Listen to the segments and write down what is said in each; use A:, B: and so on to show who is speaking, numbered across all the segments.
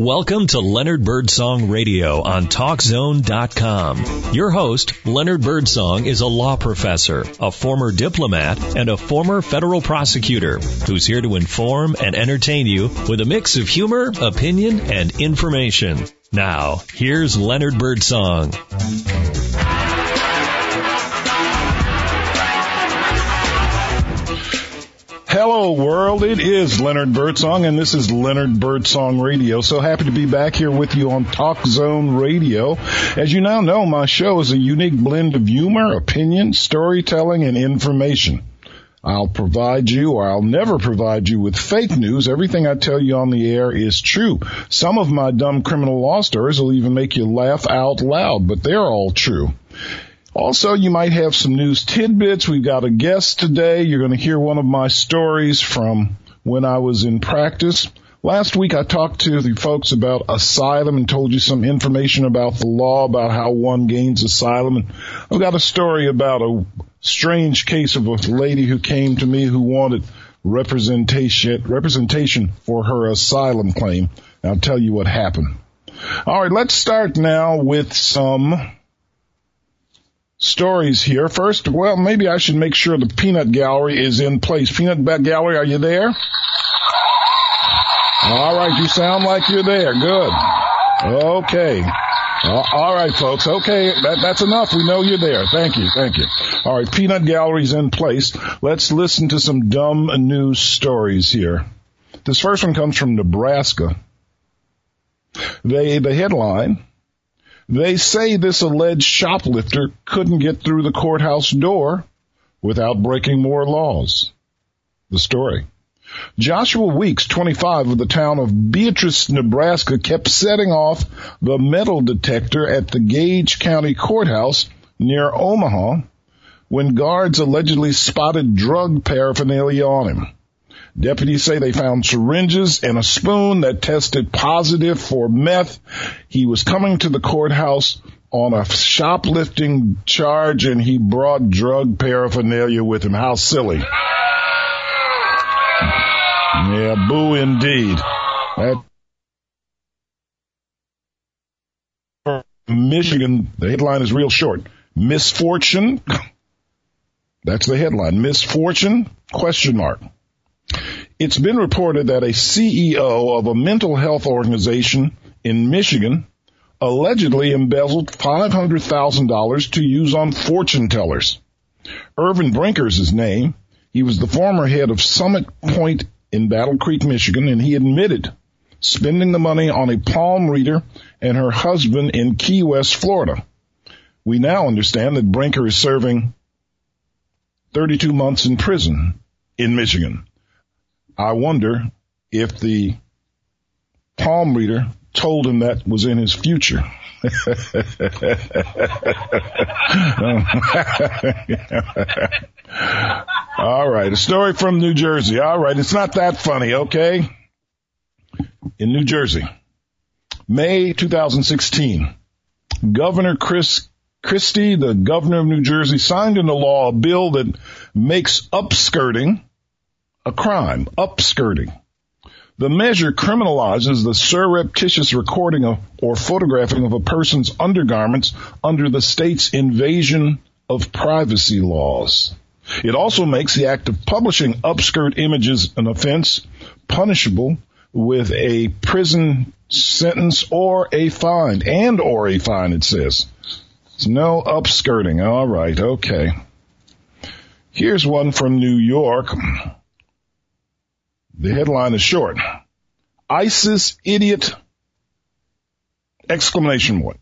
A: Welcome to Leonard Birdsong Radio on TalkZone.com. Your host, Leonard Birdsong, is a law professor, a former diplomat, and a former federal prosecutor who's here to inform and entertain you with a mix of humor, opinion, and information. Now, here's Leonard Birdsong.
B: Hello world, it is Leonard Birdsong and this is Leonard Birdsong Radio. So happy to be back here with you on Talk Zone Radio. As you now know, my show is a unique blend of humor, opinion, storytelling, and information. I'll provide you or I'll never provide you with fake news. Everything I tell you on the air is true. Some of my dumb criminal law stories will even make you laugh out loud, but they're all true. Also, you might have some news tidbits. We've got a guest today. You're going to hear one of my stories from when I was in practice. Last week I talked to the folks about asylum and told you some information about the law, about how one gains asylum. And I've got a story about a strange case of a lady who came to me who wanted representation, representation for her asylum claim. I'll tell you what happened. All right, let's start now with some stories here. First, well, maybe I should make sure the peanut gallery is in place. Peanut gallery, are you there? All right, you sound like you're there. Good. Okay. All right, folks. Okay, that, that's enough. We know you're there. Thank you. Thank you. All right, peanut gallery's in place. Let's listen to some dumb news stories here. This first one comes from Nebraska. They, the headline, they say this alleged shoplifter couldn't get through the courthouse door without breaking more laws. The story. Joshua Weeks, 25 of the town of Beatrice, Nebraska, kept setting off the metal detector at the Gage County Courthouse near Omaha when guards allegedly spotted drug paraphernalia on him. Deputies say they found syringes and a spoon that tested positive for meth. He was coming to the courthouse on a shoplifting charge and he brought drug paraphernalia with him. How silly. Yeah, boo indeed. That Michigan, the headline is real short. Misfortune. That's the headline. Misfortune? Question mark. It's been reported that a CEO of a mental health organization in Michigan allegedly embezzled $500,000 to use on fortune tellers. Ervin Brinker's his name. He was the former head of Summit Pointe in Battle Creek, Michigan, and he admitted spending the money on a palm reader and her husband in Key West, Florida. We now understand that Brinker is serving 32 months in prison in Michigan. I wonder if the palm reader told him that was in his future. All right, a story from New Jersey. All right, it's not that funny, okay? In New Jersey, May 2016, Governor Chris Christie, the governor of New Jersey, signed into law a bill that makes upskirting a crime, upskirting. The measure criminalizes the surreptitious recording of, or photographing of a person's undergarments under the state's invasion of privacy laws. It also makes the act of publishing upskirt images an offense punishable with a prison sentence or a fine and or a fine it says. It's no upskirting. All right. Okay. Here's one from New York. The headline is short. ISIS idiot exclamation point.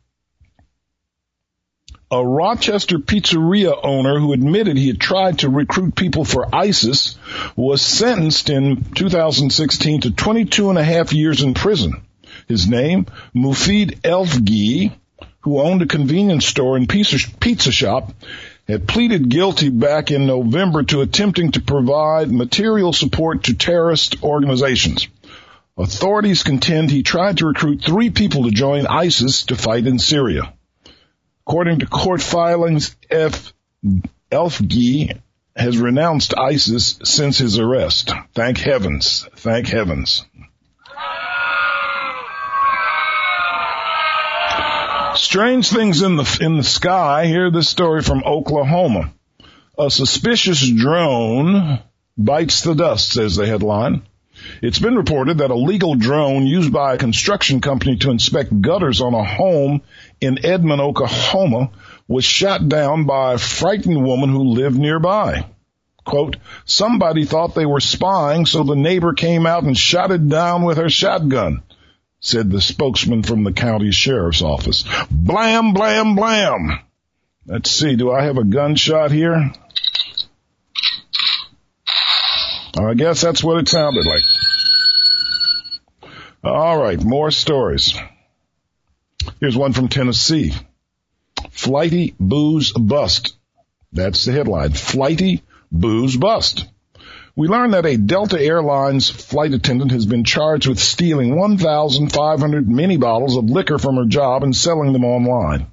B: A Rochester pizzeria owner who admitted he had tried to recruit people for ISIS was sentenced in 2016 to 22 and a half years in prison. His name, Mufid Elfgeeh, who owned a convenience store and pizza shop, had pleaded guilty back in November to attempting to provide material support to terrorist organizations. Authorities contend he tried to recruit three people to join ISIS to fight in Syria. According to court filings, F. Elfgeeh has renounced ISIS since his arrest. Thank heavens. Thank heavens. Strange things in the in the sky. Hear this story from Oklahoma. A suspicious drone bites the dust, says the headline. It's been reported that a legal drone used by a construction company to inspect gutters on a home in Edmond, Oklahoma was shot down by a frightened woman who lived nearby. Quote, somebody thought they were spying, so the neighbor came out and shot it down with her shotgun, said the spokesman from the county sheriff's office. Blam, blam, blam. Let's see, do I have a gunshot here? I guess that's what it sounded like. All right, more stories. Here's one from Tennessee. Flighty booze bust. That's the headline. Flighty booze bust. We learned that a Delta Airlines flight attendant has been charged with stealing 1,500 mini bottles of liquor from her job and selling them online.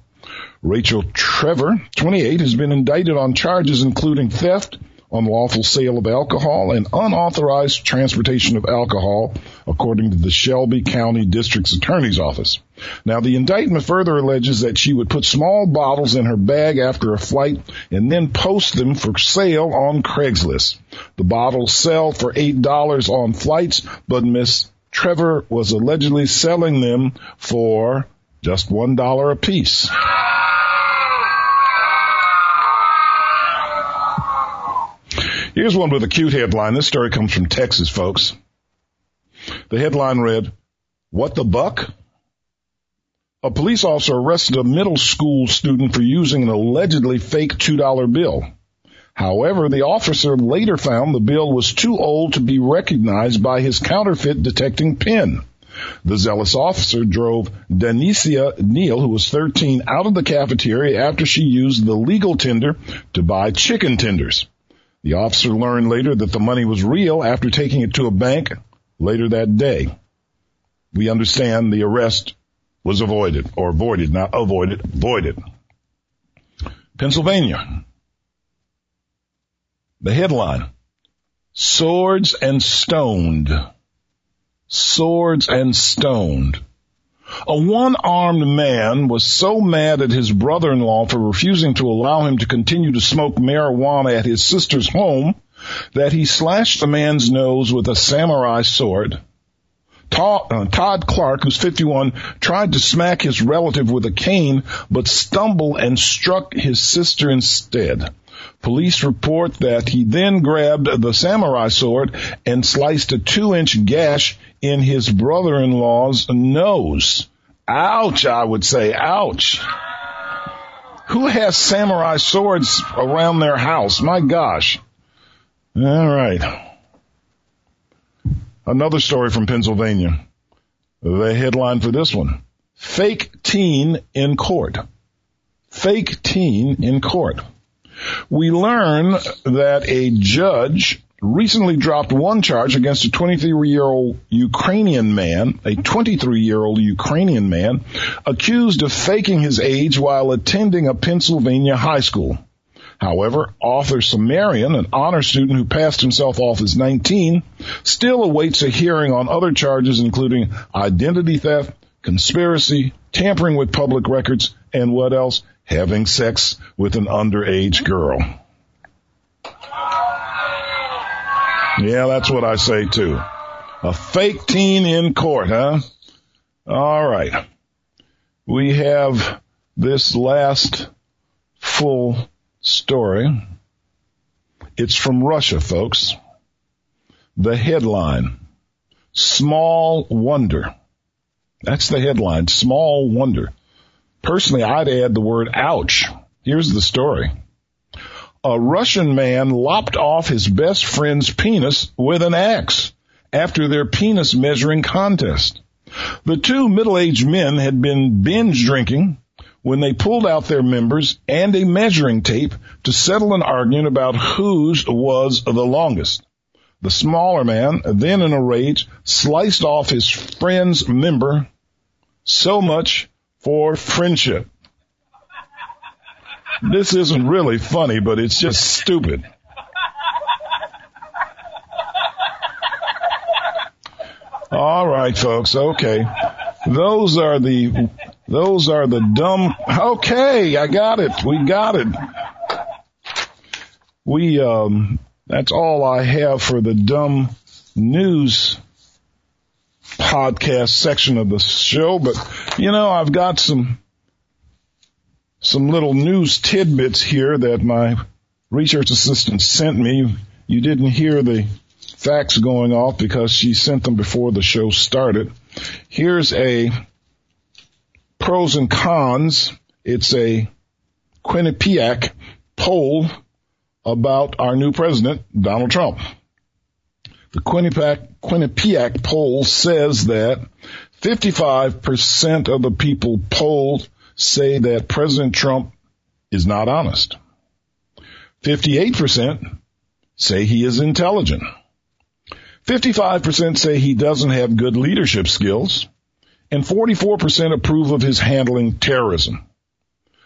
B: Rachel Trevor, 28, has been indicted on charges including theft, unlawful sale of alcohol, and unauthorized transportation of alcohol, according to the Shelby County District's Attorney's Office. Now, the indictment further alleges that she would put small bottles in her bag after a flight and then post them for sale on Craigslist. The bottles sell for $8 on flights, but Miss Trevor was allegedly selling them for just $1 a piece. Here's one with a cute headline. This story comes from Texas, folks. The headline read, What the Buck? A police officer arrested a middle school student for using an allegedly fake $2 bill. However, the officer later found the bill was too old to be recognized by his counterfeit detecting pin. The zealous officer drove Denicia Neal, who was 13, out of the cafeteria after she used the legal tender to buy chicken tenders. The officer learned later that the money was real after taking it to a bank later that day. We understand the arrest was avoided, or avoided, not avoided, avoided. Pennsylvania. The headline, Swords and Stoned. Swords and Stoned. A one-armed man was so mad at his brother-in-law for refusing to allow him to continue to smoke marijuana at his sister's home that he slashed the man's nose with a samurai sword. Uh, Todd Clark, who's 51, tried to smack his relative with a cane, but stumbled and struck his sister instead. Police report that he then grabbed the samurai sword and sliced a two inch gash in his brother-in-law's nose. Ouch, I would say. Ouch. Who has samurai swords around their house? My gosh. All right. Another story from Pennsylvania. The headline for this one. Fake teen in court. Fake teen in court. We learn that a judge recently dropped one charge against a 23 year old Ukrainian man, a 23 year old Ukrainian man accused of faking his age while attending a Pennsylvania high school. However, Arthur Samarin, an honor student who passed himself off as 19, still awaits a hearing on other charges including identity theft, conspiracy, tampering with public records, and what else? Having sex with an underage girl. Yeah, that's what I say too. A fake teen in court, huh? All right. We have this last full story. It's from Russia, folks. The headline, Small Wonder. That's the headline, Small Wonder. Personally, I'd add the word ouch. Here's the story a Russian man lopped off his best friend's penis with an axe after their penis measuring contest. The two middle-aged men had been binge drinking when they pulled out their members and a measuring tape to settle an argument about whose was the longest. The smaller man, then in a rage, sliced off his friend's member. So much for friendship. This isn't really funny, but it's just stupid. All right, folks. Okay. Those are the Those are the dumb. Okay, I got it. We got it. We um. That's all I have for the dumb news podcast section of the show. But you know, I've got some some little news tidbits here that my research assistant sent me. You didn't hear the facts going off because she sent them before the show started. Here's a pros and cons. It's a Quinnipiac poll about our new president, Donald Trump. The Quinnipiac, Quinnipiac poll says that 55% of the people polled say that President Trump is not honest. 58% say he is intelligent. 55% say he doesn't have good leadership skills and 44% approve of his handling terrorism.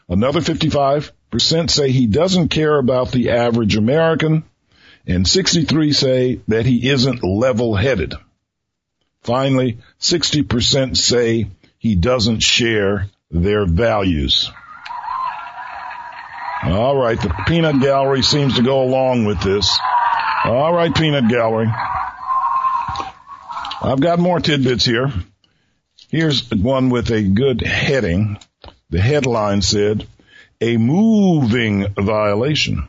B: Another 55% say he doesn't care about the average American and 63 say that he isn't level-headed. Finally, 60% say he doesn't share their values. All right, the peanut gallery seems to go along with this. All right, peanut gallery. I've got more tidbits here. Here's one with a good heading. The headline said, a moving violation.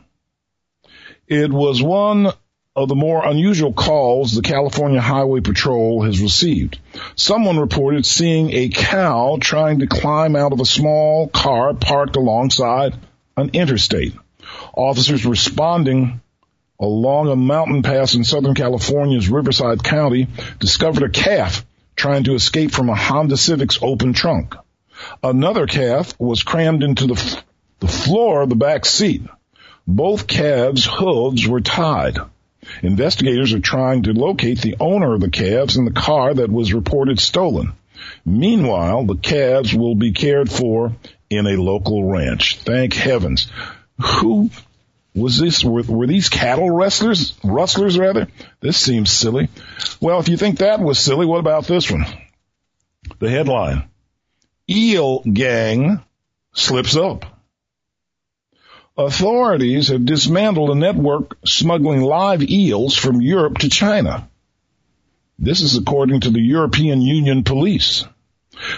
B: It was one of the more unusual calls the California Highway Patrol has received. Someone reported seeing a cow trying to climb out of a small car parked alongside an interstate. Officers responding along a mountain pass in Southern California's Riverside County discovered a calf trying to escape from a Honda Civic's open trunk. Another calf was crammed into the, the floor of the back seat. Both calves' hooves were tied. Investigators are trying to locate the owner of the calves in the car that was reported stolen. Meanwhile, the calves will be cared for in a local ranch. Thank heavens. Who was this? Were, were these cattle rustlers? Rustlers rather? This seems silly. Well, if you think that was silly, what about this one? The headline. Eel gang slips up. Authorities have dismantled a network smuggling live eels from Europe to China. This is according to the European Union police.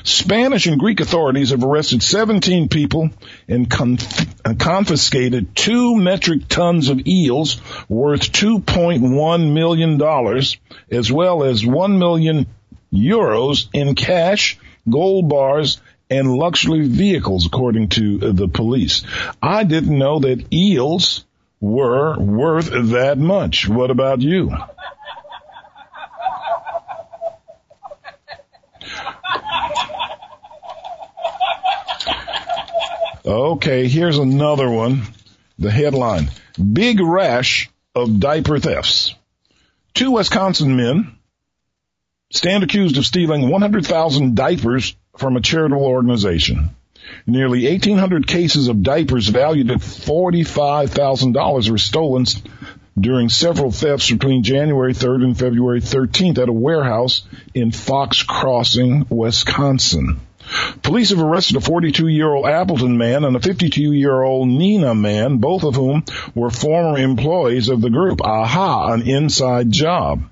B: Spanish and Greek authorities have arrested 17 people and conf- uh, confiscated two metric tons of eels worth $2.1 million as well as 1 million euros in cash, gold bars, and luxury vehicles, according to uh, the police. I didn't know that eels were worth that much. What about you? Okay, here's another one. The headline. Big rash of diaper thefts. Two Wisconsin men stand accused of stealing 100,000 diapers from a charitable organization. Nearly 1,800 cases of diapers valued at $45,000 were stolen during several thefts between January 3rd and February 13th at a warehouse in Fox Crossing, Wisconsin. Police have arrested a 42-year-old Appleton man and a 52-year-old Neenah man, both of whom were former employees of the group. Aha, an inside job.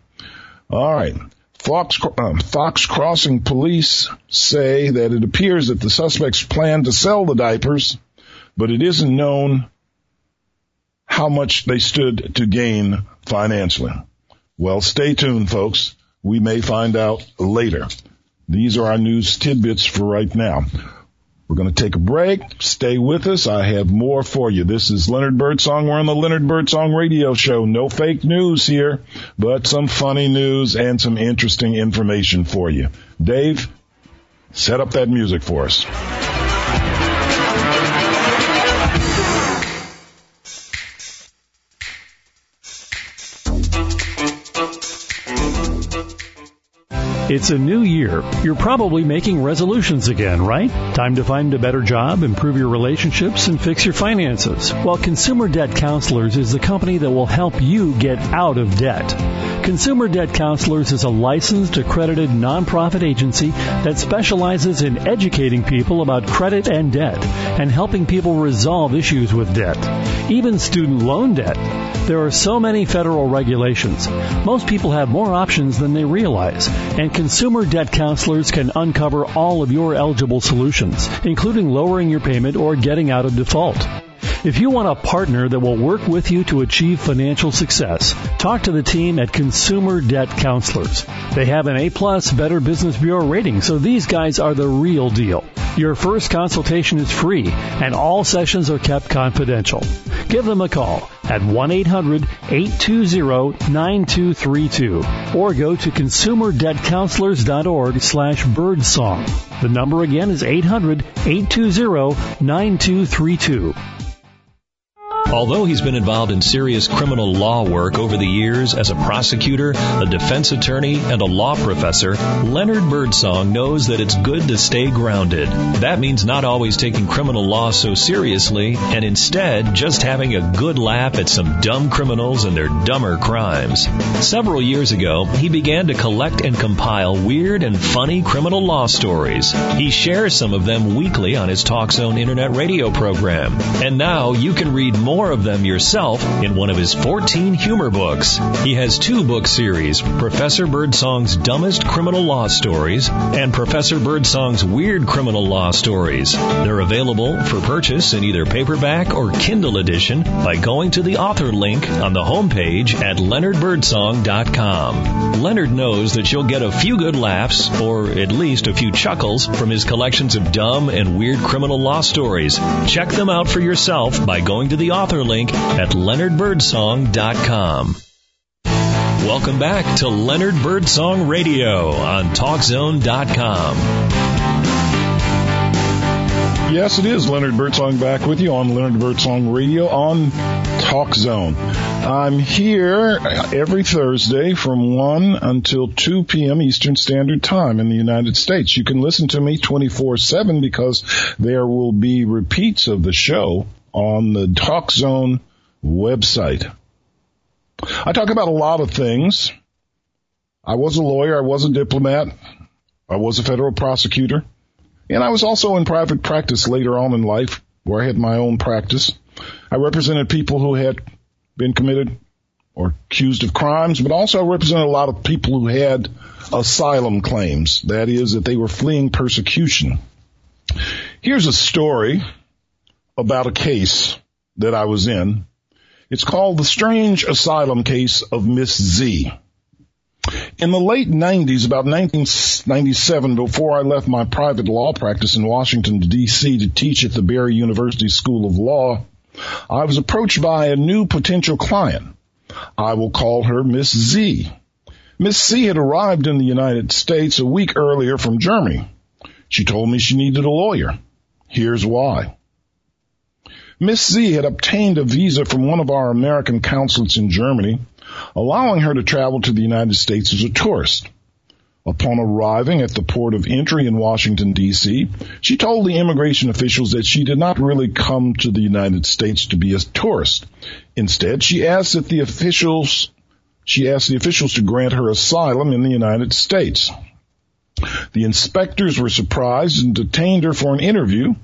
B: All right. Fox, uh, Fox Crossing police say that it appears that the suspects plan to sell the diapers, but it isn't known how much they stood to gain financially. Well, stay tuned, folks. We may find out later. These are our news tidbits for right now. We're going to take a break. Stay with us. I have more for you. This is Leonard Birdsong. We're on the Leonard Birdsong radio show. No fake news here, but some funny news and some interesting information for you. Dave, set up that music for us.
C: It's a new year. You're probably making resolutions again, right? Time to find a better job, improve your relationships, and fix your finances. Well, Consumer Debt Counselors is the company that will help you get out of debt. Consumer Debt Counselors is a licensed, accredited nonprofit agency that specializes in educating people about credit and debt and helping people resolve issues with debt, even student loan debt. There are so many federal regulations. Most people have more options than they realize, and consumer debt counselors can uncover all of your eligible solutions, including lowering your payment or getting out of default. If you want a partner that will work with you to achieve financial success, talk to the team at Consumer Debt Counselors. They have an A-plus Better Business Bureau rating, so these guys are the real deal. Your first consultation is free, and all sessions are kept confidential. Give them a call at 1-800-820-9232 or go to consumerdebtcounselors.org slash birdsong. The number again is 800-820-9232.
A: Although he's been involved in serious criminal law work over the years as a prosecutor, a defense attorney, and a law professor, Leonard Birdsong knows that it's good to stay grounded. That means not always taking criminal law so seriously, and instead just having a good laugh at some dumb criminals and their dumber crimes. Several years ago, he began to collect and compile weird and funny criminal law stories. He shares some of them weekly on his talk TalkZone internet radio program. And now you can read more more of them yourself in one of his 14 humor books. He has two book series, Professor Birdsong's Dumbest Criminal Law Stories and Professor Birdsong's Weird Criminal Law Stories. They're available for purchase in either paperback or Kindle edition by going to the author link on the homepage at leonardbirdsong.com. Leonard knows that you'll get a few good laughs, or at least a few chuckles, from his collections of dumb and weird criminal law stories. Check them out for yourself by going to the author author link at leonardbirdsong.com. Welcome back to Leonard Birdsong Radio on TalkZone.com.
B: Yes, it is Leonard Birdsong back with you on Leonard Birdsong Radio on Talk Zone. I'm here every Thursday from 1 until 2 p.m. Eastern Standard Time in the United States. You can listen to me 24-7 because there will be repeats of the show on the Talk Zone website. I talk about a lot of things. I was a lawyer. I was a diplomat. I was a federal prosecutor. And I was also in private practice later on in life where I had my own practice. I represented people who had been committed or accused of crimes, but also represented a lot of people who had asylum claims. That is, that they were fleeing persecution. Here's a story about a case that I was in. It's called the strange asylum case of Miss Z. In the late 90s, about 1997, before I left my private law practice in Washington, D.C. to teach at the Barry University School of Law, I was approached by a new potential client. I will call her Miss Z. Miss Z had arrived in the United States a week earlier from Germany. She told me she needed a lawyer. Here's why. Miss Z had obtained a visa from one of our American consulates in Germany, allowing her to travel to the United States as a tourist. Upon arriving at the port of entry in Washington, D.C., she told the immigration officials that she did not really come to the United States to be a tourist. Instead, she asked that the officials, she asked the officials to grant her asylum in the United States. The inspectors were surprised and detained her for an interview,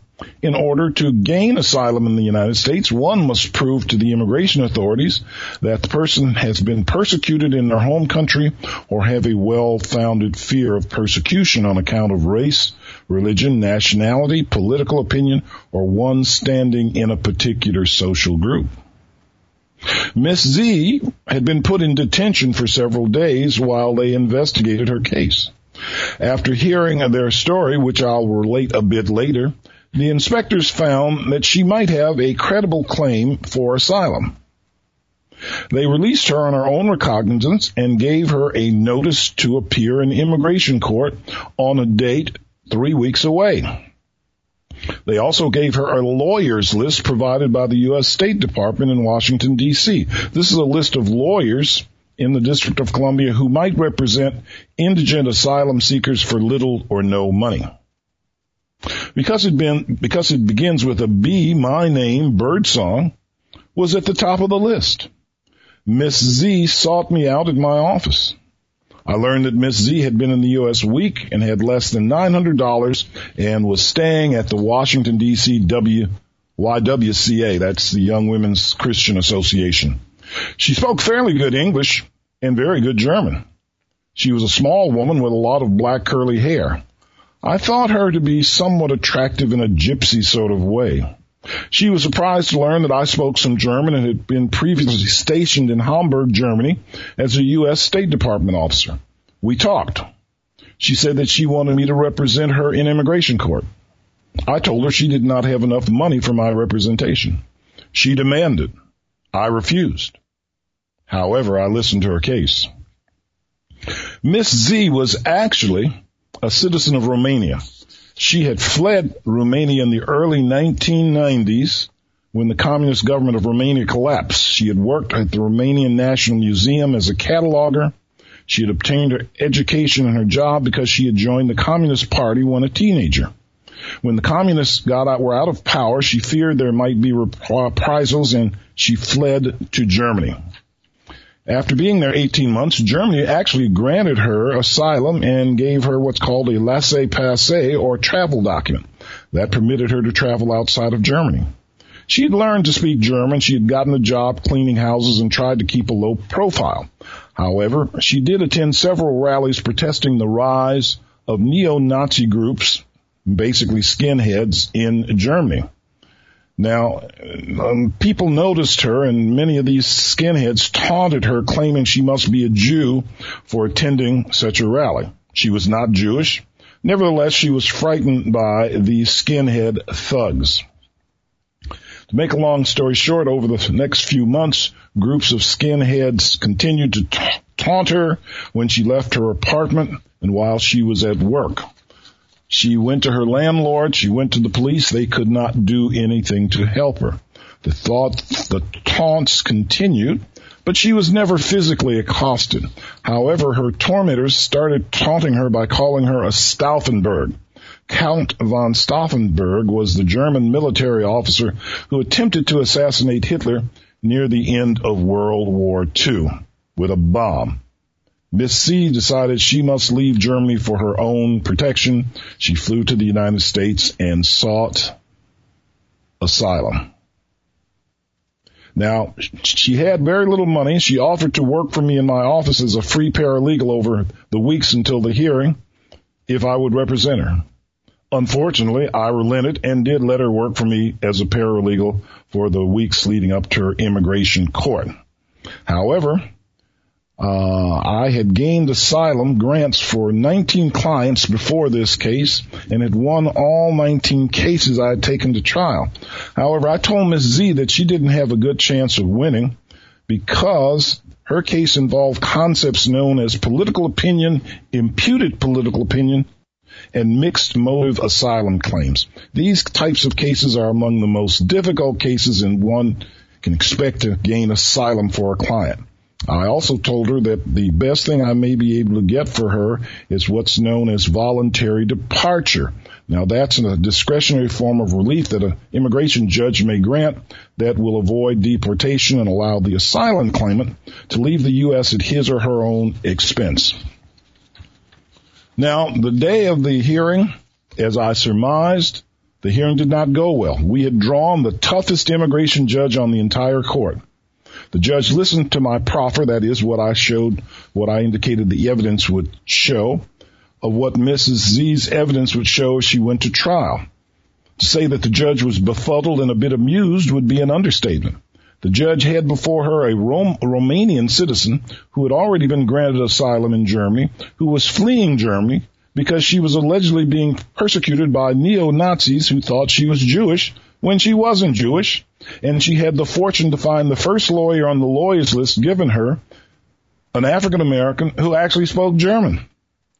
B: in order to gain asylum in the United States, one must prove to the immigration authorities that the person has been persecuted in their home country or have a well-founded fear of persecution on account of race, religion, nationality, political opinion, or one standing in a particular social group. Miss Z had been put in detention for several days while they investigated her case. After hearing their story, which I'll relate a bit later, the inspectors found that she might have a credible claim for asylum. They released her on her own recognizance and gave her a notice to appear in immigration court on a date three weeks away. They also gave her a lawyers list provided by the U.S. State Department in Washington, D.C. This is a list of lawyers in the District of Columbia who might represent indigent asylum seekers for little or no money. Because it been, because it begins with a B, my name, Birdsong, was at the top of the list. Miss Z sought me out at my office. I learned that Miss Z had been in the U.S. week and had less than $900 and was staying at the Washington D.C. W YWCA. That's the Young Women's Christian Association. She spoke fairly good English and very good German. She was a small woman with a lot of black curly hair. I thought her to be somewhat attractive in a gypsy sort of way. She was surprised to learn that I spoke some German and had been previously stationed in Hamburg, Germany as a U.S. State Department officer. We talked. She said that she wanted me to represent her in immigration court. I told her she did not have enough money for my representation. She demanded. I refused. However, I listened to her case. Miss Z was actually a citizen of Romania. She had fled Romania in the early 1990s when the communist government of Romania collapsed. She had worked at the Romanian National Museum as a cataloger. She had obtained her education and her job because she had joined the Communist Party when a teenager. When the communists got out, were out of power, she feared there might be uh, reprisals and she fled to Germany. After being there 18 months, Germany actually granted her asylum and gave her what's called a laissez-passer or travel document that permitted her to travel outside of Germany. She had learned to speak German. She had gotten a job cleaning houses and tried to keep a low profile. However, she did attend several rallies protesting the rise of neo-Nazi groups, basically skinheads in Germany. Now, um, people noticed her and many of these skinheads taunted her claiming she must be a Jew for attending such a rally. She was not Jewish. Nevertheless, she was frightened by these skinhead thugs. To make a long story short, over the next few months, groups of skinheads continued to taunt her when she left her apartment and while she was at work. She went to her landlord. She went to the police. They could not do anything to help her. The thought, the taunts continued, but she was never physically accosted. However, her tormentors started taunting her by calling her a Stauffenberg. Count von Stauffenberg was the German military officer who attempted to assassinate Hitler near the end of World War II with a bomb. Miss C decided she must leave Germany for her own protection. She flew to the United States and sought asylum. Now, she had very little money. She offered to work for me in my office as a free paralegal over the weeks until the hearing if I would represent her. Unfortunately, I relented and did let her work for me as a paralegal for the weeks leading up to her immigration court. However, uh, I had gained asylum grants for 19 clients before this case and had won all 19 cases I had taken to trial. However, I told Miss Z that she didn't have a good chance of winning because her case involved concepts known as political opinion, imputed political opinion, and mixed motive asylum claims. These types of cases are among the most difficult cases and one can expect to gain asylum for a client. I also told her that the best thing I may be able to get for her is what's known as voluntary departure. Now that's a discretionary form of relief that an immigration judge may grant that will avoid deportation and allow the asylum claimant to leave the U.S. at his or her own expense. Now, the day of the hearing, as I surmised, the hearing did not go well. We had drawn the toughest immigration judge on the entire court. The judge listened to my proffer, that is what I showed, what I indicated the evidence would show, of what Mrs. Z's evidence would show she went to trial. To say that the judge was befuddled and a bit amused would be an understatement. The judge had before her a, Rom- Romanian citizen who had already been granted asylum in Germany, who was fleeing Germany because she was allegedly being persecuted by neo-Nazis who thought she was Jewish when she wasn't Jewish, and she had the fortune to find the first lawyer on the lawyers list given her, an African American who actually spoke German.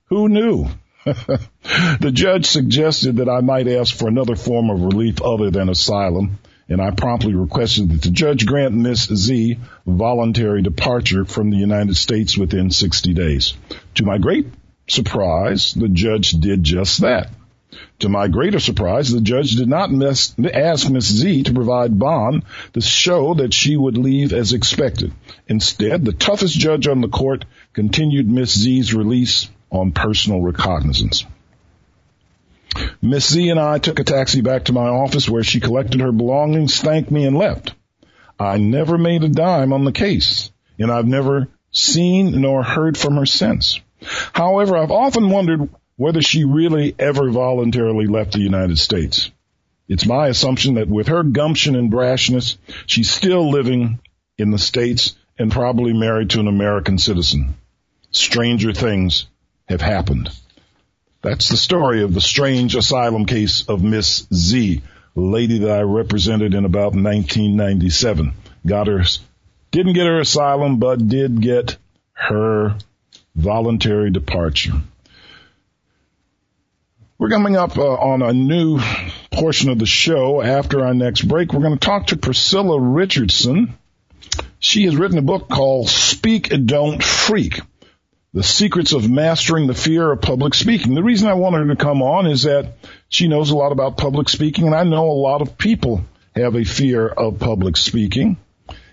B: Who knew? the judge suggested that I might ask for another form of relief other than asylum, and I promptly requested that the judge grant Miss Z voluntary departure from the United States within 60 days. To my great surprise, the judge did just that. To my greater surprise, the judge did not ask Miss Z to provide bond to show that she would leave as expected. Instead, the toughest judge on the court continued Miss Z's release on personal recognizance. Miss Z and I took a taxi back to my office where she collected her belongings, thanked me, and left. I never made a dime on the case, and I've never seen nor heard from her since. However, I've often wondered whether she really ever voluntarily left the United States. It's my assumption that with her gumption and brashness, she's still living in the States and probably married to an American citizen. Stranger things have happened. That's the story of the strange asylum case of Miss Z, a lady that I represented in about 1997. Got her, didn't get her asylum, but did get her voluntary departure. We're coming up uh, on a new portion of the show after our next break. We're going to talk to Priscilla Richardson. She has written a book called Speak Don't Freak. The secrets of mastering the fear of public speaking. The reason I want her to come on is that she knows a lot about public speaking and I know a lot of people have a fear of public speaking.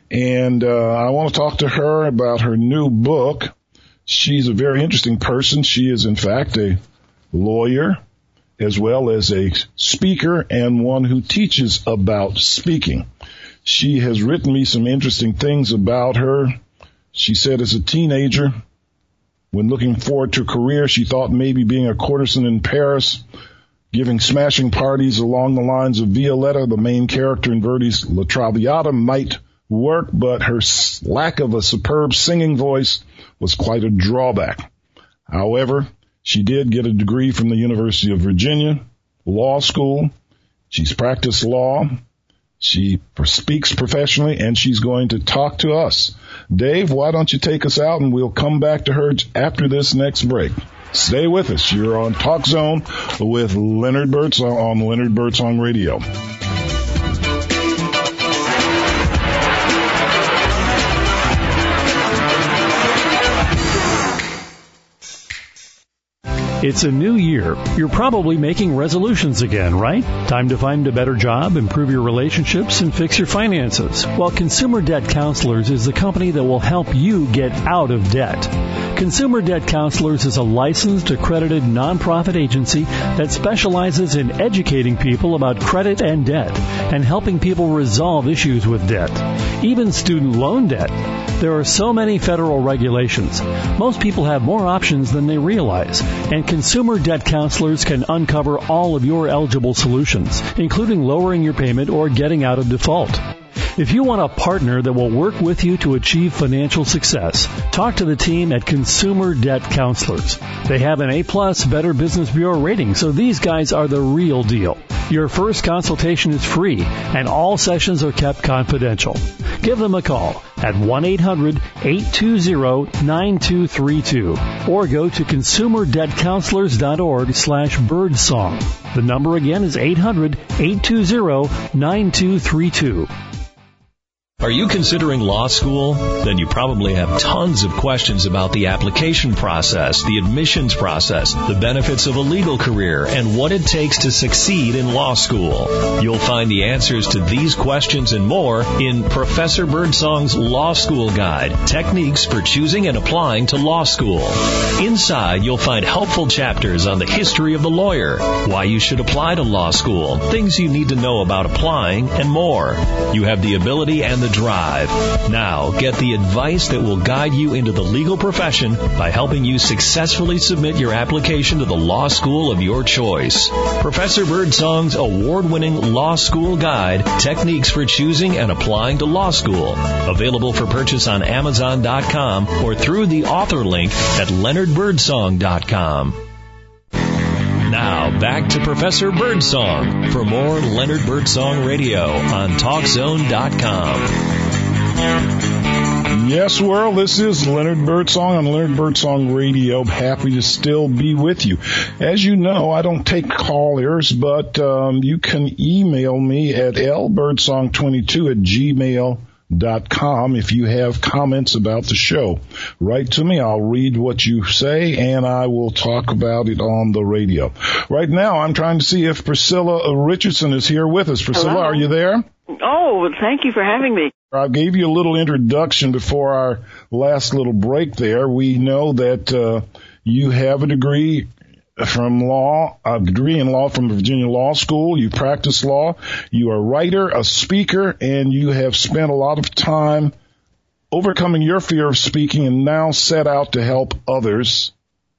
B: And, uh, I want to talk to her about her new book. She's a very interesting person. She is in fact a lawyer as well as a speaker and one who teaches about speaking. She has written me some interesting things about her. She said as a teenager, when looking forward to a career, she thought maybe being a courtesan in Paris, giving smashing parties along the lines of Violetta, the main character in Verdi's La Traviata, might work, but her lack of a superb singing voice was quite a drawback. However, she did get a degree from the University of Virginia, law school. She's practiced law. She speaks professionally and she's going to talk to us. Dave, why don't you take us out and we'll come back to her after this next break. Stay with us. You're on Talk Zone with Leonard Birdsong on Leonard Birdsong Radio.
C: It's a new year. You're probably making resolutions again, right? Time to find a better job, improve your relationships, and fix your finances. Well, Consumer Debt Counselors is the company that will help you get out of debt. Consumer Debt Counselors is a licensed, accredited nonprofit agency that specializes in educating people about credit and debt and helping people resolve issues with debt, even student loan debt. There are so many federal regulations. Most people have more options than they realize, and consumer debt counselors can uncover all of your eligible solutions, including lowering your payment or getting out of default. If you want a partner that will work with you to achieve financial success, talk to the team at Consumer Debt Counselors. They have an A-plus Better Business Bureau rating, so these guys are the real deal. Your first consultation is free, and all sessions are kept confidential. Give them a call at 1-800-820-9232 or go to consumerdebtcounselors.org slash birdsong. The number again is 800-820-9232.
A: Are you considering law school? Then you probably have tons of questions about the application process, the admissions process, the benefits of a legal career, and what it takes to succeed in law school. You'll find the answers to these questions and more in Professor Birdsong's Law School Guide, Techniques for Choosing and Applying to Law School. Inside, you'll find helpful chapters on the history of the lawyer, why you should apply to law school, things you need to know about applying, and more. You have the ability and the drive. Now, get the advice that will guide you into the legal profession by helping you successfully submit your application to the law school of your choice. Professor Birdsong's award-winning law school guide, Techniques for Choosing and Applying to Law School, available for purchase on Amazon.com or through the author link at leonardbirdsong.com. Now, back to Professor Birdsong for more Leonard Birdsong Radio on TalkZone.com.
B: Yes, world, this is Leonard Birdsong on Leonard Birdsong Radio. Happy to still be with you. As you know, I don't take callers, but um, you can email me at lbirdsong22 at gmail.com if you have comments about the show. Write to me. I'll read what you say and I will talk about it on the radio. Right now, I'm trying to see if Priscilla Richardson is here with us. Priscilla,
D: Hello.
B: are you there?
D: Oh, thank you for having me.
B: I gave you a little introduction before our last little break there. We know that uh, you have a degree from law, a degree in law from Virginia Law School. You practice law. You are a writer, a speaker, and you have spent a lot of time overcoming your fear of speaking and now set out to help others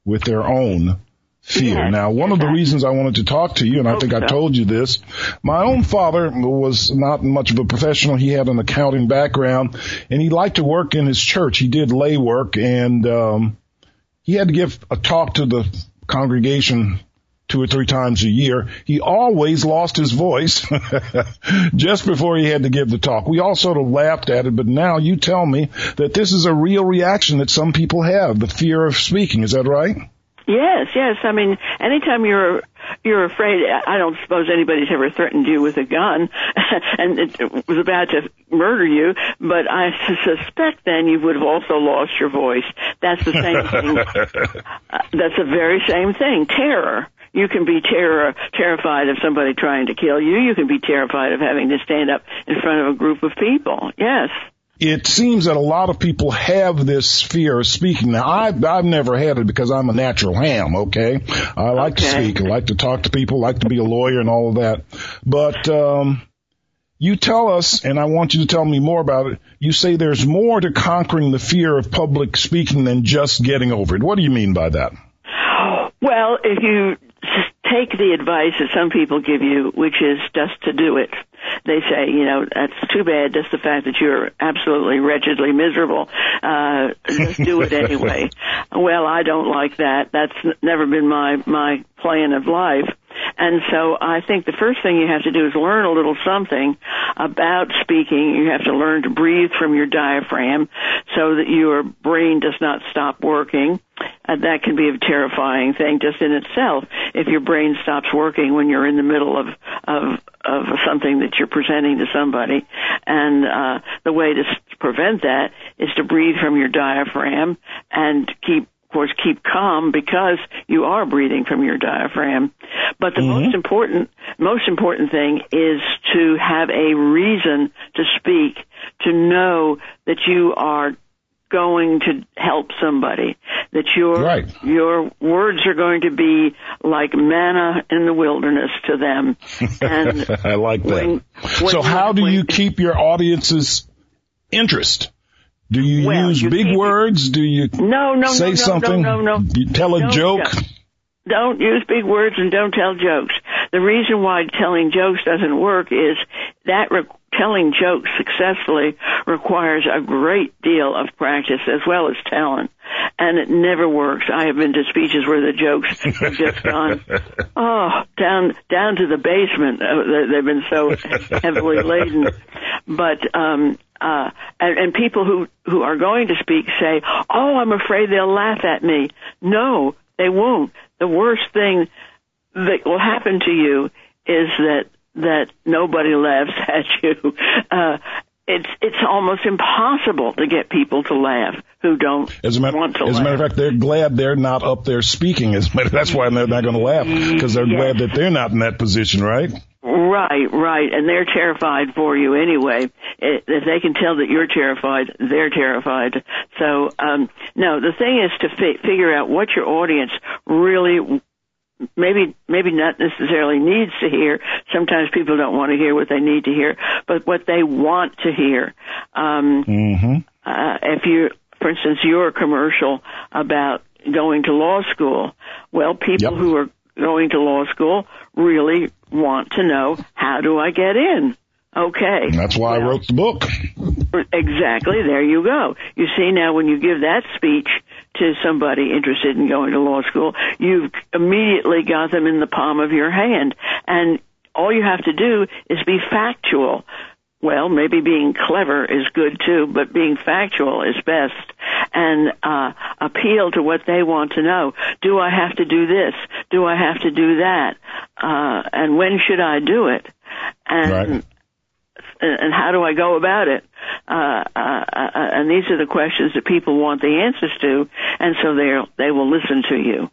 B: with their own fear.
D: Yes,
B: now, one of the reasons I wanted to talk to you, and I
D: Hope
B: think I told you this, my own father was not much of a professional. He had an accounting background, and he liked to work in his church. He did lay work, and um, he had to give a talk to the congregation two or three times a year. He always lost his voice just before he had to give the talk. We all sort of laughed at it, but now you tell me that this is a real reaction that some people have, the fear of speaking. Is that right?
D: Yes, yes. I mean, anytime you're you're afraid, I don't suppose anybody's ever threatened you with a gun and it was about to murder you, but I suspect then you would have also lost your voice. That's the same thing. Uh, that's the very same thing. Terror. You can be terror, terrified of somebody trying to kill you. You can be terrified of having to stand up in front of a group of people. Yes.
B: It seems that a lot of people have this fear of speaking. Now, I've, I've never had it because I'm a natural ham, okay? I like to speak. I like to talk to people, like to be a lawyer and all of that. But, um, you tell us, and I want you to tell me more about it. You say there's more to conquering the fear of public speaking than just getting over it. What do you mean by that?
D: Well, if you take the advice that some people give you, which is just to do it, they say, you know, that's too bad. Just the fact that you're absolutely wretchedly miserable. Uh, just do it anyway. well, I don't like that. That's never been my my plan of life. And so I think the first thing you have to do is learn a little something about speaking. You have to learn to breathe from your diaphragm so that your brain does not stop working. Uh, that can be a terrifying thing just in itself. If your brain stops working when you're in the middle of of of something that you're presenting to somebody, and uh, the way to s- prevent that is to breathe from your diaphragm and keep of course, keep calm because you are breathing from your diaphragm. But the most important, most important thing is to have a reason to speak, to know that you are going to help somebody, that your
B: Right.
D: your words are going to be like manna in the wilderness to them. And
B: I like that.
D: when, when
B: so how do
D: when-
B: you keep your audience's interest? Do you
D: Well,
B: use
D: you
B: big words? Do you
D: No, no,
B: say
D: no, no,
B: something?
D: no, no, no.
B: You tell a
D: Don't
B: joke?
D: Don't use big words and don't tell jokes. The reason why telling jokes doesn't work is that re- telling jokes successfully requires a great deal of practice as well as talent. And it never works. I have been to speeches where the jokes have just gone, oh, down, down to the basement. Uh, they- They've been so heavily laden. But, um, uh, and, and people who, who are going to speak say, oh, I'm afraid they'll laugh at me. No, they won't. The worst thing that will happen to you is that that nobody laughs at you. Uh, it's it's almost impossible to get people to laugh who don't
B: As a, matter,
D: want to
B: as a
D: laugh.
B: matter of fact, they're glad they're not up there speaking. As matter, that's why they're not going to laugh because they're
D: Yes.
B: glad that they're not in that position, right?
D: Right, right, and they're terrified for you anyway. If if they can tell that you're terrified, they're terrified. So, um, no, the thing is to fi- figure out what your audience really maybe maybe not necessarily needs to hear. Sometimes people don't want to hear what they need to hear, but what they want to hear. Um,
B: Mm-hmm.
D: uh, if you, for instance, your commercial about going to law school, well, people
B: Yep.
D: who are going to law school really want to know how do I get in. Okay.
B: That's why I wrote the book.
D: Exactly. There you go. You see now when you give that speech to somebody interested in going to law school, you've immediately got them in the palm of your hand. And all you have to do is be factual. well, maybe being clever is good too, but being factual is best. And uh, appeal to what they want to know. Do I have to do this? Do I have to do that? Uh, and when should I do it? And right. And how do I go about it? Uh, uh, uh, and these are the questions that people want the answers to, and so they they will listen to you.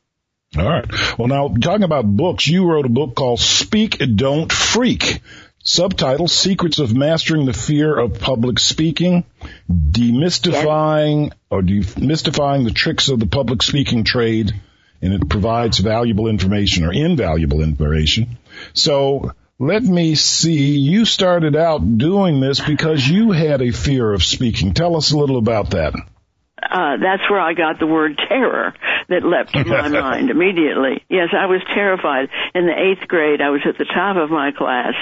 B: All right. Well, now talking about books, you wrote a book called "Speak, Don't Freak." Subtitle, Secrets of Mastering the Fear of Public Speaking, Demystifying yes. or Demystifying the Tricks of the Public Speaking Trade, and it provides valuable information or invaluable information. So let me see, you started out doing this because you had a fear of speaking. Tell us a little about that
D: uh, that's where I got the word terror that leapt to my mind immediately. Yes, I was terrified. In the eighth grade, I was at the top of my class,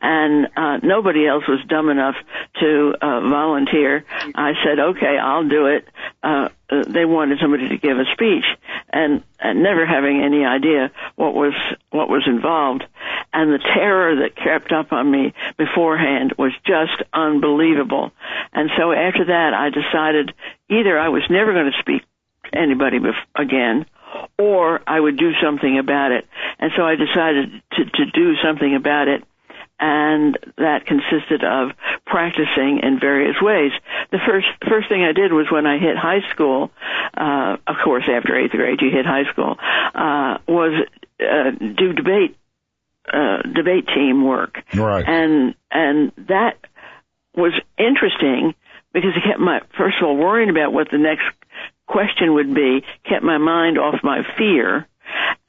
D: and uh, nobody else was dumb enough to uh, volunteer. I said, "Okay, I'll do it." Uh, uh, they wanted somebody to give a speech, and, and never having any idea what was what was involved, and the terror that crept up on me beforehand was just unbelievable. And so after that, I decided either I was never going to speak to anybody bef- again, or I would do something about it. And so I decided to, to do something about it and that consisted of practicing in various ways. The first first thing I did was when I hit high school. Uh, of course, after eighth grade, you hit high school. Uh, was uh, do debate uh, debate team work,
B: right?
D: And and that was interesting because it kept my first of all worrying about what the next question would be, kept my mind off my fear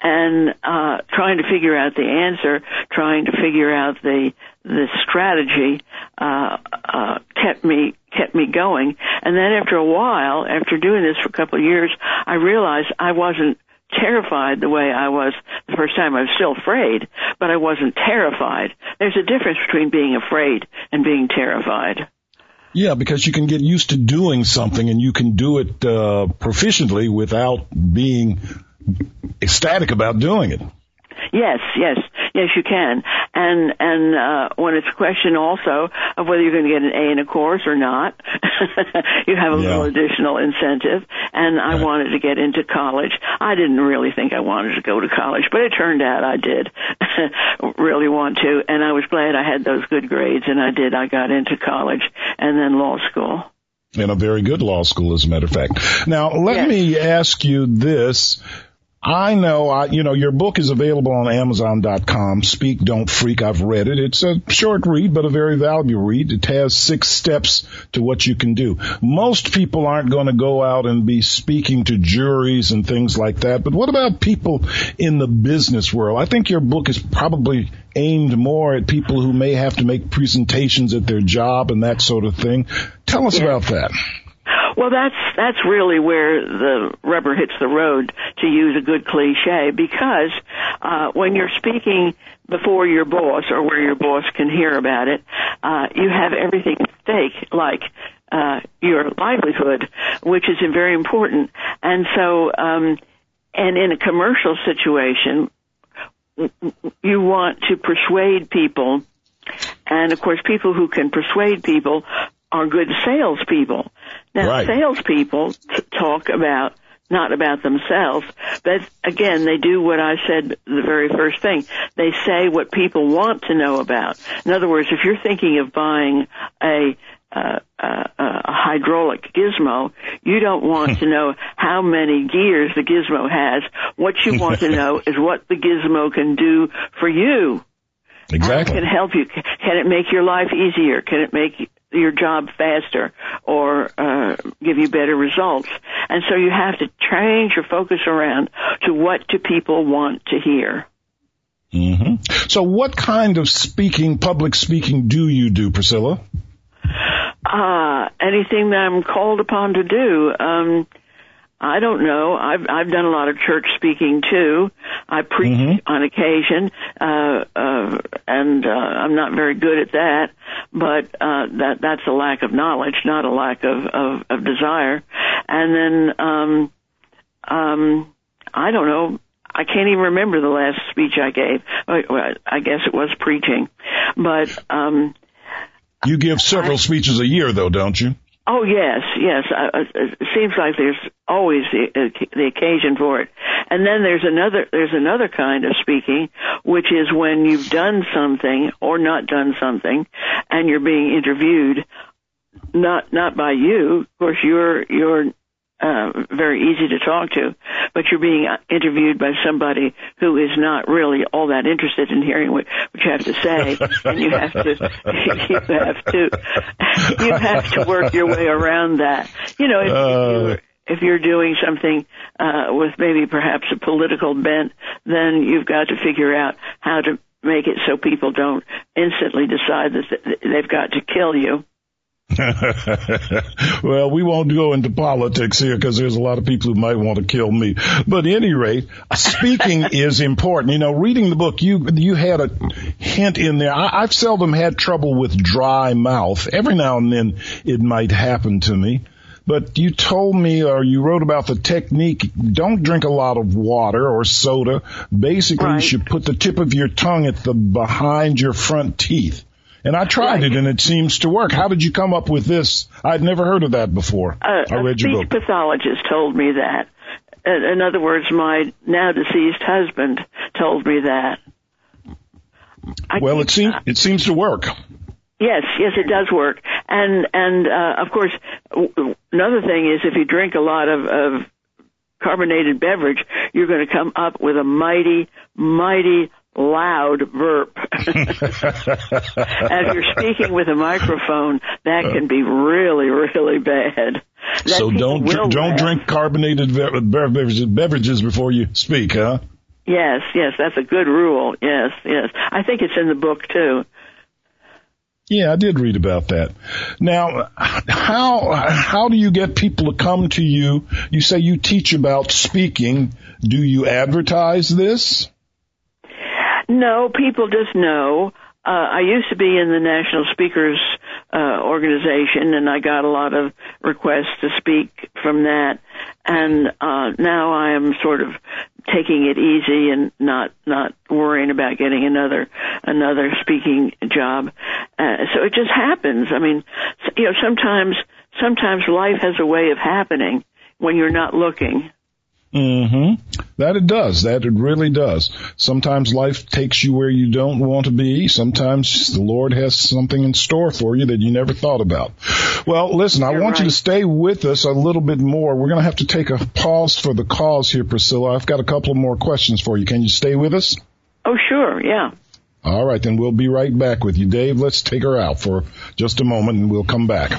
D: and uh, trying to figure out the answer, trying to figure out the the strategy uh, uh, kept me kept me going. And then after a while, after doing this for a couple of years, I realized I wasn't terrified the way I was the first time. I was still afraid, but I wasn't terrified. There's a difference between being afraid and being terrified.
B: Yeah, because you can get used to doing something and you can do it uh, proficiently without being ecstatic about doing it.
D: Yes, yes, yes, you can. And and uh, when it's a question also of whether you're going to get an A in a course or not, you have a yeah. little additional incentive. And I right. wanted to get into college. I didn't really think I wanted to go to college, but it turned out I did really want to. And I was glad I had those good grades, and I did. I got into college and then law school
B: in a very good law school, as a matter of fact. Now, let yes. me ask you this. I know, I, you know, your book is available on Amazon.com. Speak, Don't Freak. I've read it. It's a short read, but a very valuable read. It has six steps to what you can do. Most people aren't going to go out and be speaking to juries and things like that. But what about people in the business world? I think your book is probably aimed more at people who may have to make presentations at their job and that sort of thing. Tell us about that.
D: Well, that's that's really where the rubber hits the road, to use a good cliche, because uh, when you're speaking before your boss or where your boss can hear about it, uh, you have everything at stake, like uh, your livelihood, which is very important. And so, um, and in a commercial situation, you want to persuade people. And of course, people who can persuade people are good salespeople. Now, right. salespeople t- talk about not about themselves, but again, they do what I said the very first thing. They say what people want to know about. In other words, if you're thinking of buying a uh, uh, a hydraulic gizmo, you don't want to know how many gears the gizmo has. What you want to know is what the gizmo can do for you.
B: Exactly.
D: How can help you? Can it make your life easier? Can it make your job faster or uh, give you better results. And so you have to change your focus around to what do people want to hear.
B: Mm-hmm. So what kind of speaking, public speaking do you do, Priscilla?
D: Uh, anything that I'm called upon to do. Um, I don't know. I've I've done a lot of church speaking too. I preach mm-hmm. on occasion, uh, uh, and uh, I'm not very good at that. But uh, that that's a lack of knowledge, not a lack of of, of desire. And then um, um, I don't know. I can't even remember the last speech I gave. I guess it was preaching, but um,
B: You give several I, speeches a year, though, don't you?
D: Oh yes, yes. Uh, it seems like there's always the, uh, the occasion for it. And then there's another there's another kind of speaking, which is when you've done something or not done something, and you're being interviewed, not not by you. Of course, you're you're uh, very easy to talk to, but you're being interviewed by somebody who is not really all that interested in hearing what, what you have to say, and you have to you have to you have to work your way around that. You know, if, uh, if you're if you're doing something uh, with maybe perhaps a political bent, then you've got to figure out how to make it so people don't instantly decide that they've got to kill you.
B: well, we won't go into politics here because there's a lot of people who might want to kill me. But at any rate, speaking is important. You know, reading the book, you you had a hint in there. I, I've seldom had trouble with dry mouth. Every now and then it might happen to me. But you told me or you wrote about the technique. Don't drink a lot of water or soda. Basically, right. you should put the tip of your tongue at the behind your front teeth. And I tried right. it and it seems to work. How did you come up with this? I'd never heard of that before.
D: Uh, I read your book. pathologist told me that. In other words, my now deceased husband told me that.
B: I well, it seems it seems to work.
D: Yes, yes, it does work. And and uh, of course, another thing is if you drink a lot of, of carbonated beverage, you're going to come up with a mighty, mighty loud burp. As you're speaking with a microphone, that can be really, really bad.
B: That so don't dr- don't drink carbonated beverages, beverages before you speak, huh?
D: Yes, yes, that's a good rule. Yes, yes. I think it's in the book too.
B: Yeah, I did read about that. Now, how how do you get people to come to you? You say you teach about speaking. Do you advertise this?
D: No, people just know. Uh, I used to be in the National Speakers uh, Organization, and I got a lot of requests to speak from that. And uh, now I am sort of taking it easy and not not worrying about getting another another speaking job. Uh, so it just happens. I mean, you know, sometimes sometimes life has a way of happening when you're not looking.
B: Mm-hmm. That it does. That it really does. Sometimes life takes you where you don't want to be. Sometimes the Lord has something in store for you that you never thought about. Well, listen, You're I want right. you to stay with us a little bit more. We're going to have to take a pause for the cause here, Priscilla. I've got a couple more questions for you. Can you stay with us?
D: Oh, sure. Yeah.
B: All right, then we'll be right back with you. Dave, let's take her out for just a moment and we'll come back.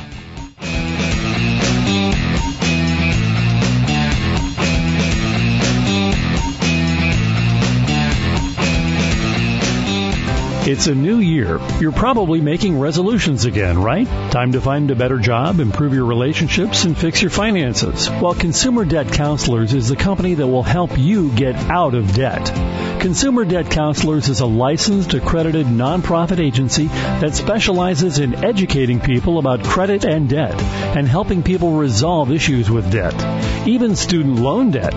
C: It's a new year. You're probably making resolutions again, right? Time to find a better job, improve your relationships, and fix your finances. Well, Consumer Debt Counselors is the company that will help you get out of debt. Consumer Debt Counselors is a licensed, accredited nonprofit agency that specializes in educating people about credit and debt and helping people resolve issues with debt, even student loan debt.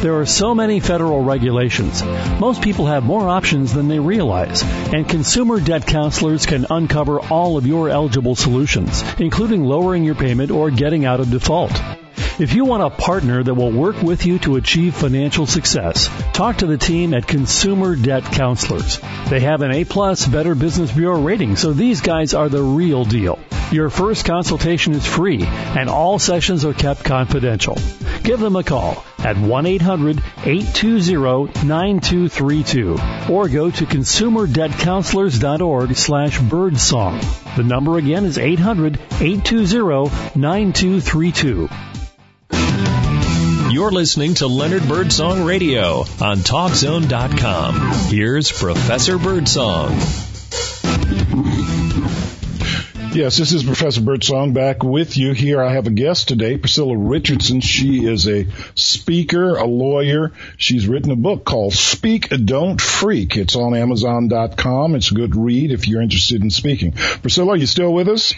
C: There are so many federal regulations. Most people have more options than they realize, and Consumer debt counselors can uncover all of your eligible solutions, including lowering your payment or getting out of default. If you want a partner that will work with you to achieve financial success, talk to the team at Consumer Debt Counselors. They have an A-plus Better Business Bureau rating, so these guys are the real deal. Your first consultation is free, and all sessions are kept confidential. Give them a call at 1-800-820-9232 or go to consumerdebtcounselors.org slash birdsong. The number again is 800-820-9232.
A: You're listening to Leonard Birdsong Radio on TalkZone.com. Here's Professor Birdsong.
B: Yes, this is Professor Birdsong back with you here. I have a guest today, Priscilla Richardson. She is a speaker, a lawyer. She's written a book called Speak Don't Freak. It's on Amazon.com. It's a good read if you're interested in speaking. Priscilla, are you still with us?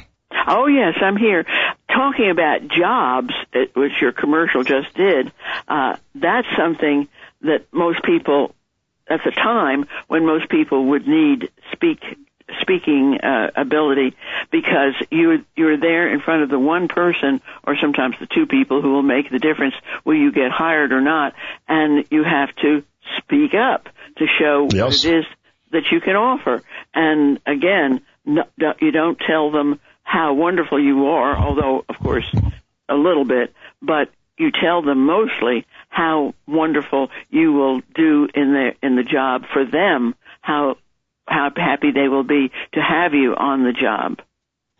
D: Oh yes, I'm here talking about jobs, which your commercial just did, uh, that's something that most people, at the time when most people would need speak speaking uh, ability because you you're there in front of the one person or sometimes the two people who will make the difference will you get hired or not and you have to speak up to show
B: yes.
D: what it is that you can offer and again no, you don't tell them how wonderful you are although of course a little bit but you tell them mostly how wonderful you will do in the in the job for them how how happy they will be to have you on the job.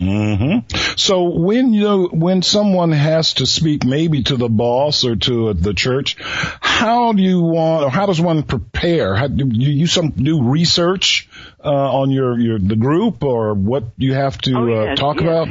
B: Mm-hmm. So when you when someone has to speak maybe to the boss or to the church, how do you want or how does one prepare? How, do you some do research uh, on your your the group or what you have to
D: oh,
B: yes,
D: uh,
B: talk
D: yes.
B: about?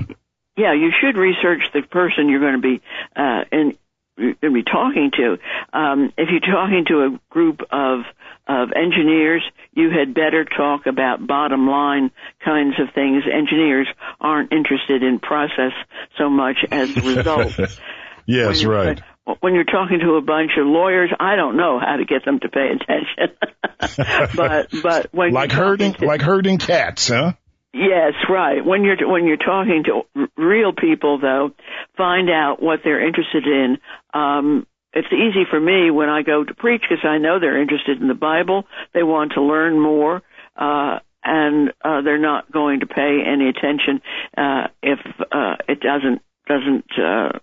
D: Yeah, you should research the person you're going to be uh, in going to be talking to. Um, if you're talking to a group of of engineers, you had better talk about bottom line kinds of things. Engineers aren't interested in process so much as the result.
B: yes,
D: when
B: right.
D: When you're talking to a bunch of lawyers, I don't know how to get them to pay attention. but but when
B: like herding
D: to,
B: like herding cats, huh?
D: Yes, right. When you're when you're talking to r- real people, though, find out what they're interested in. Um, it's easy for me when I go to preach because I know they're interested in the Bible. They want to learn more, uh, and uh, they're not going to pay any attention uh, if uh, it doesn't doesn't uh,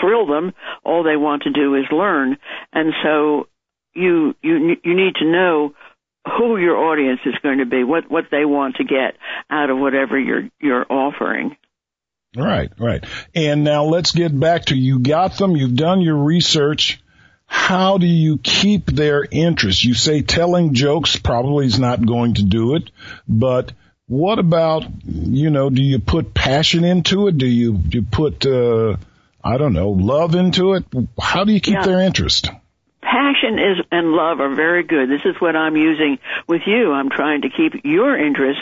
D: thrill them. All they want to do is learn, and so you you you need to know who your audience is going to be, what what they want to get out of whatever you're you're offering.
B: Right, right. And now let's get back to you got them, you've done your research. How do you keep their interest? You say telling jokes probably is not going to do it, but what about, you know, do you put passion into it? Do you, do you put, uh, I don't know, love into it? How do you keep
D: yeah.
B: their interest?
D: passion is and love are very good. This is what I'm using with you. I'm trying to keep your interest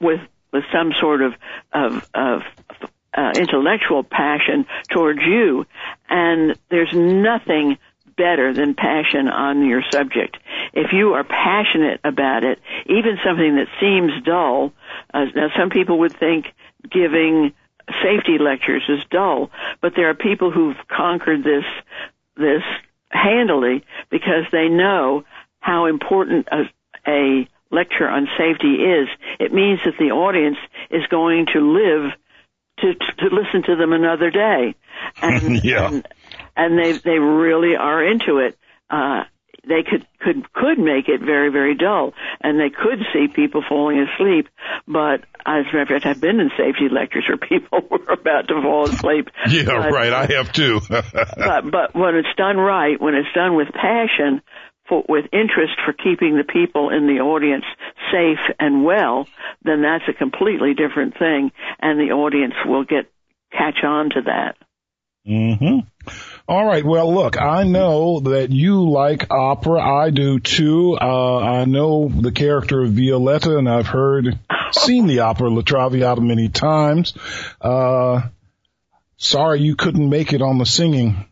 D: with with some sort of of, of uh, intellectual passion towards you, and there's nothing better than passion on your subject. If you are passionate about it, even something that seems dull, uh, now some people would think giving safety lectures is dull, but there are people who've conquered this this handily because they know how important a, a lecture on safety is. It means that the audience is going to live to to listen to them another day, and
B: yeah.
D: and, and they they really are into it. Uh, they could could could make it very very dull, and they could see people falling asleep. But as a matter of fact, I've been in safety lectures where people were about to fall asleep.
B: Yeah,
D: but,
B: right. I have too.
D: but but when it's done right, when it's done with passion, for, with interest for keeping the people in the audience safe and well, then that's a completely different thing, and the audience will get catch on to that.
B: Mm-hmm. All right. Well, look, I know that you like opera. I do too. Uh, I know the character of Violetta, and I've heard, seen the opera La Traviata many times. Uh, sorry you couldn't make it on the singing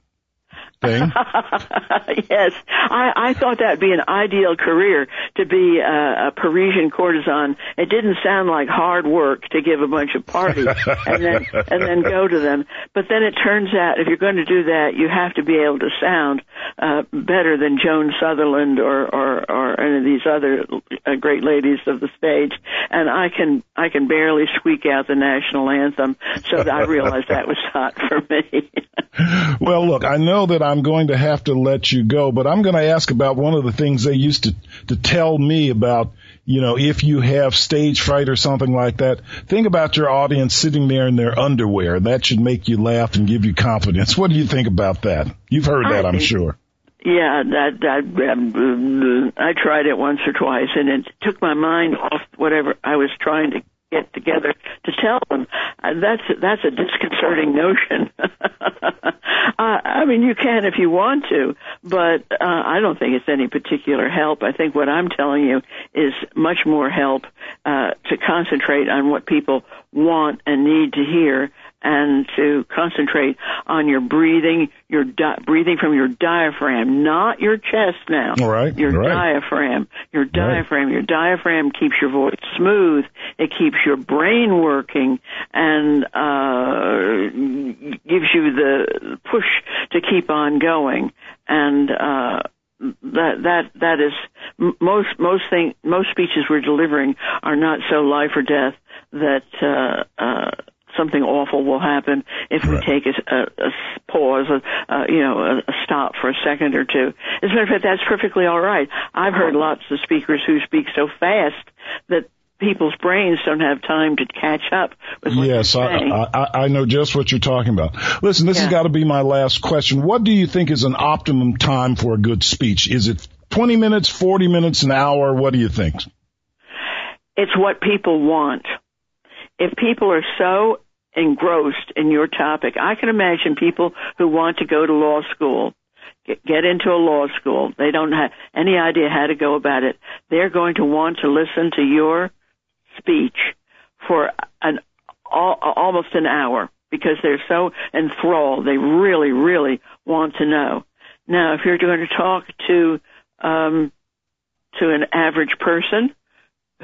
B: thing.
D: yes, I, I thought that'd be an ideal career to be a, a Parisian courtesan. It didn't sound like hard work to give a bunch of parties and then and then go to them. But then it turns out if you're going to do that, you have to be able to sound uh, better than Joan Sutherland or or, or any of these other uh, great ladies of the stage. And I can I can barely squeak out the national anthem, so I realized that was not for me.
B: well, look, I know that I'm going to have to let you go, but I'm going to ask about one of the things they used to to tell me about. You know, if you have stage fright or something like that, think about your audience sitting there in their underwear. That should make you laugh and give you confidence. What do you think about that? You've heard that, I'm sure.
D: Yeah, that that um, I tried it once or twice, and it took my mind off whatever I was trying to get together to tell them. Uh, that's that's a disconcerting notion. uh, I mean, you can if you want to, but uh, I don't think it's any particular help. I think what I'm telling you is much more help uh, to concentrate on what people want and need to hear and to concentrate on your breathing, your di- breathing from your diaphragm, not your chest now.
B: All right.
D: Your
B: right.
D: diaphragm. Your diaphragm. Right. Your diaphragm keeps your voice smooth. It keeps your brain working and uh, gives you the push to keep on going. And uh, that that that is most most thing most speeches we're delivering are not so life or death that uh, uh, something awful will happen if we take a, a, a pause, a, a, you know, a, a stop for a second or two. As a matter of fact, that's perfectly all right. I've heard lots of speakers who speak so fast that people's brains don't have time to catch up
B: yes,
D: I,
B: I, I, know just what you're talking about. Listen, this yeah. has got to be my last question. What do you think is an optimum time for a good speech? Is it 20 minutes, 40 minutes, an hour? What do you think?
D: It's what people want. If people are so engrossed in your topic, I can imagine people who want to go to law school get into a law school. They don't have any idea how to go about it. They're going to want to listen to your speech for an almost an hour because they're so enthralled. They really, really want to know. Now, if you're going to talk to um, to an average person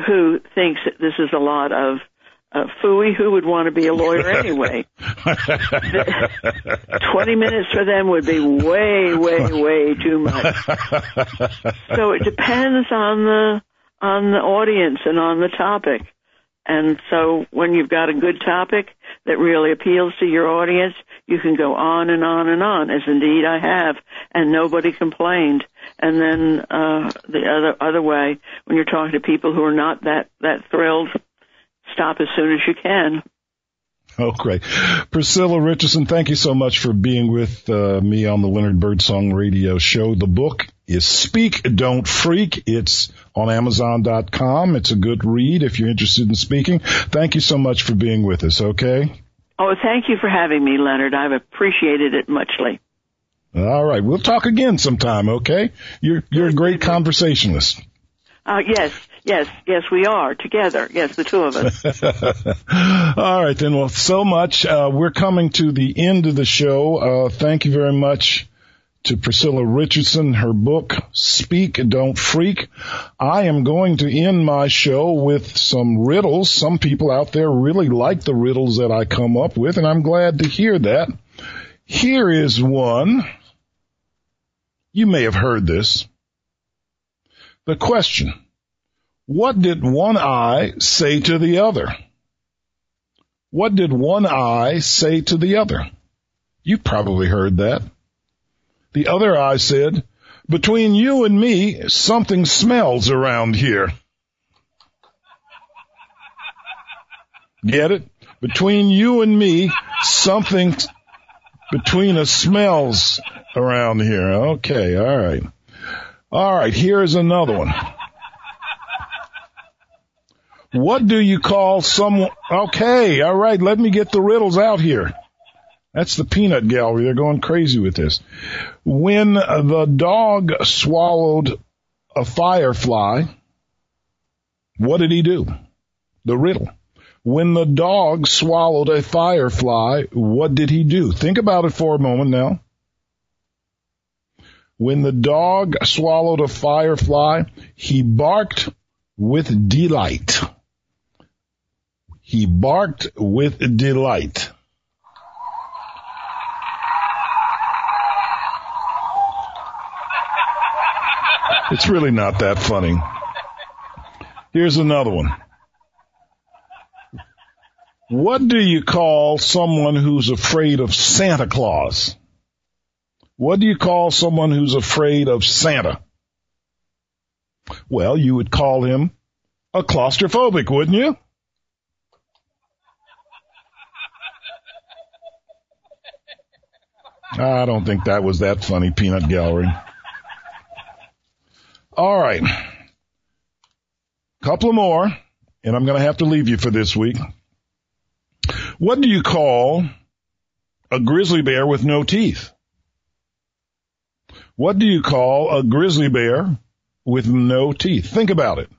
D: who thinks that this is a lot of uh, fooey, who would want to be a lawyer anyway? Twenty minutes for them would be way, way, way too much. So it depends on the on the audience and on the topic. And so when you've got a good topic that really appeals to your audience, you can go on and on and on, as indeed I have, and nobody complained. And then uh, the other other way, when you're talking to people who are not that that thrilled, stop as soon as you can.
B: Oh, great. Priscilla Richardson, thank you so much for being with uh, me on the Leonard Birdsong radio show. The book is Speak, Don't Freak. It's on Amazon.com. It's a good read if you're interested in speaking. Thank you so much for being with us, okay?
D: Oh, thank you for having me, Leonard. I've appreciated it muchly.
B: All right. We'll talk again sometime, okay? You're, you're a great conversationalist.
D: Uh, yes, yes, yes, we are together. Yes, the two of us.
B: All right, then. Well, so much. Uh, we're coming to the end of the show. Uh, thank you very much to Priscilla Richardson, her book, Speak, Don't Freak. I am going to end my show with some riddles. Some people out there really like the riddles that I come up with, and I'm glad to hear that. Here is one. You may have heard this. The question, what did one eye say to the other? What did one eye say to the other? You probably heard that. The other eye said, between you and me, something smells around here. Get it? Between you and me, something between us smells around here. Okay, all right. All right, here's another one. What do you call someone? Okay, all right, let me get the riddles out here. That's the peanut gallery. They're going crazy with this. When the dog swallowed a firefly, what did he do? The riddle. When the dog swallowed a firefly, what did he do? Think about it for a moment now. When the dog swallowed a firefly, he barked with delight. He barked with delight. It's really not that funny. Here's another one. What do you call someone who's afraid of Santa Claus? What do you call someone who's afraid of Santa? Well, you would call him a claustrophobic, wouldn't you? I don't think that was that funny, Peanut Gallery. All right. Couple more, and I'm going to have to leave you for this week. What do you call a grizzly bear with no teeth? What do you call a grizzly bear with no teeth? Think about it.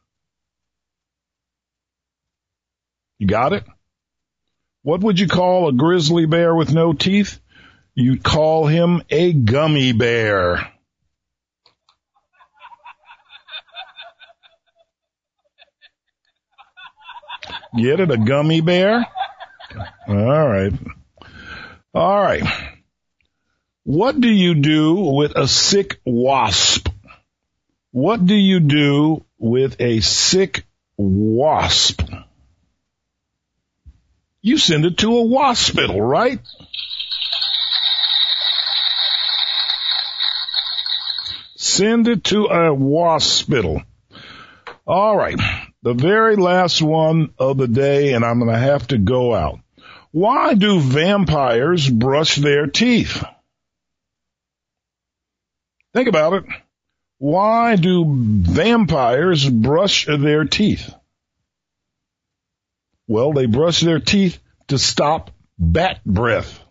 B: You got it? What would you call a grizzly bear with no teeth? You'd call him a gummy bear. Get it? A gummy bear? All right. All right. What do you do with a sick wasp? What do you do with a sick wasp? You send it to a waspital, right? Send it to a waspital. All right. The very last one of the day, and I'm going to have to go out. Why do vampires brush their teeth? Think about it. Why do vampires brush their teeth? Well, they brush their teeth to stop bat breath.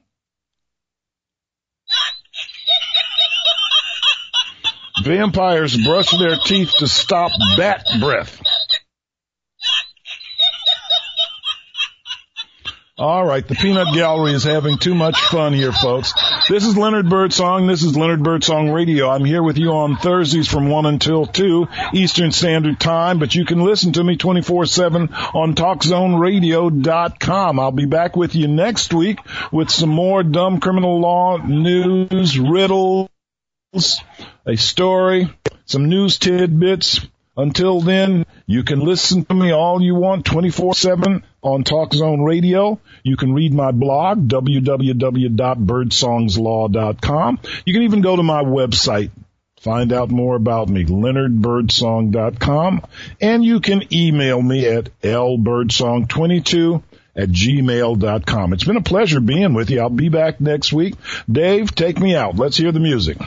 B: Vampires brush their teeth to stop bat breath. All right, the Peanut Gallery is having too much fun here, folks. This is Leonard Birdsong. This is Leonard Birdsong Radio. I'm here with you on Thursdays from 1 until 2 Eastern Standard Time, but you can listen to me 24-7 on TalkZoneRadio.com. I'll be back with you next week with some more dumb criminal law news, riddles, a story, some news tidbits. Until then, you can listen to me all you want 24-7 on Talk Zone Radio. You can read my blog, www.birdsongslaw.com. You can even go to my website, find out more about me, leonardbirdsong.com. And you can email me at lbirdsong22 at gmail.com. It's been a pleasure being with you. I'll be back next week. Dave, take me out. Let's hear the music.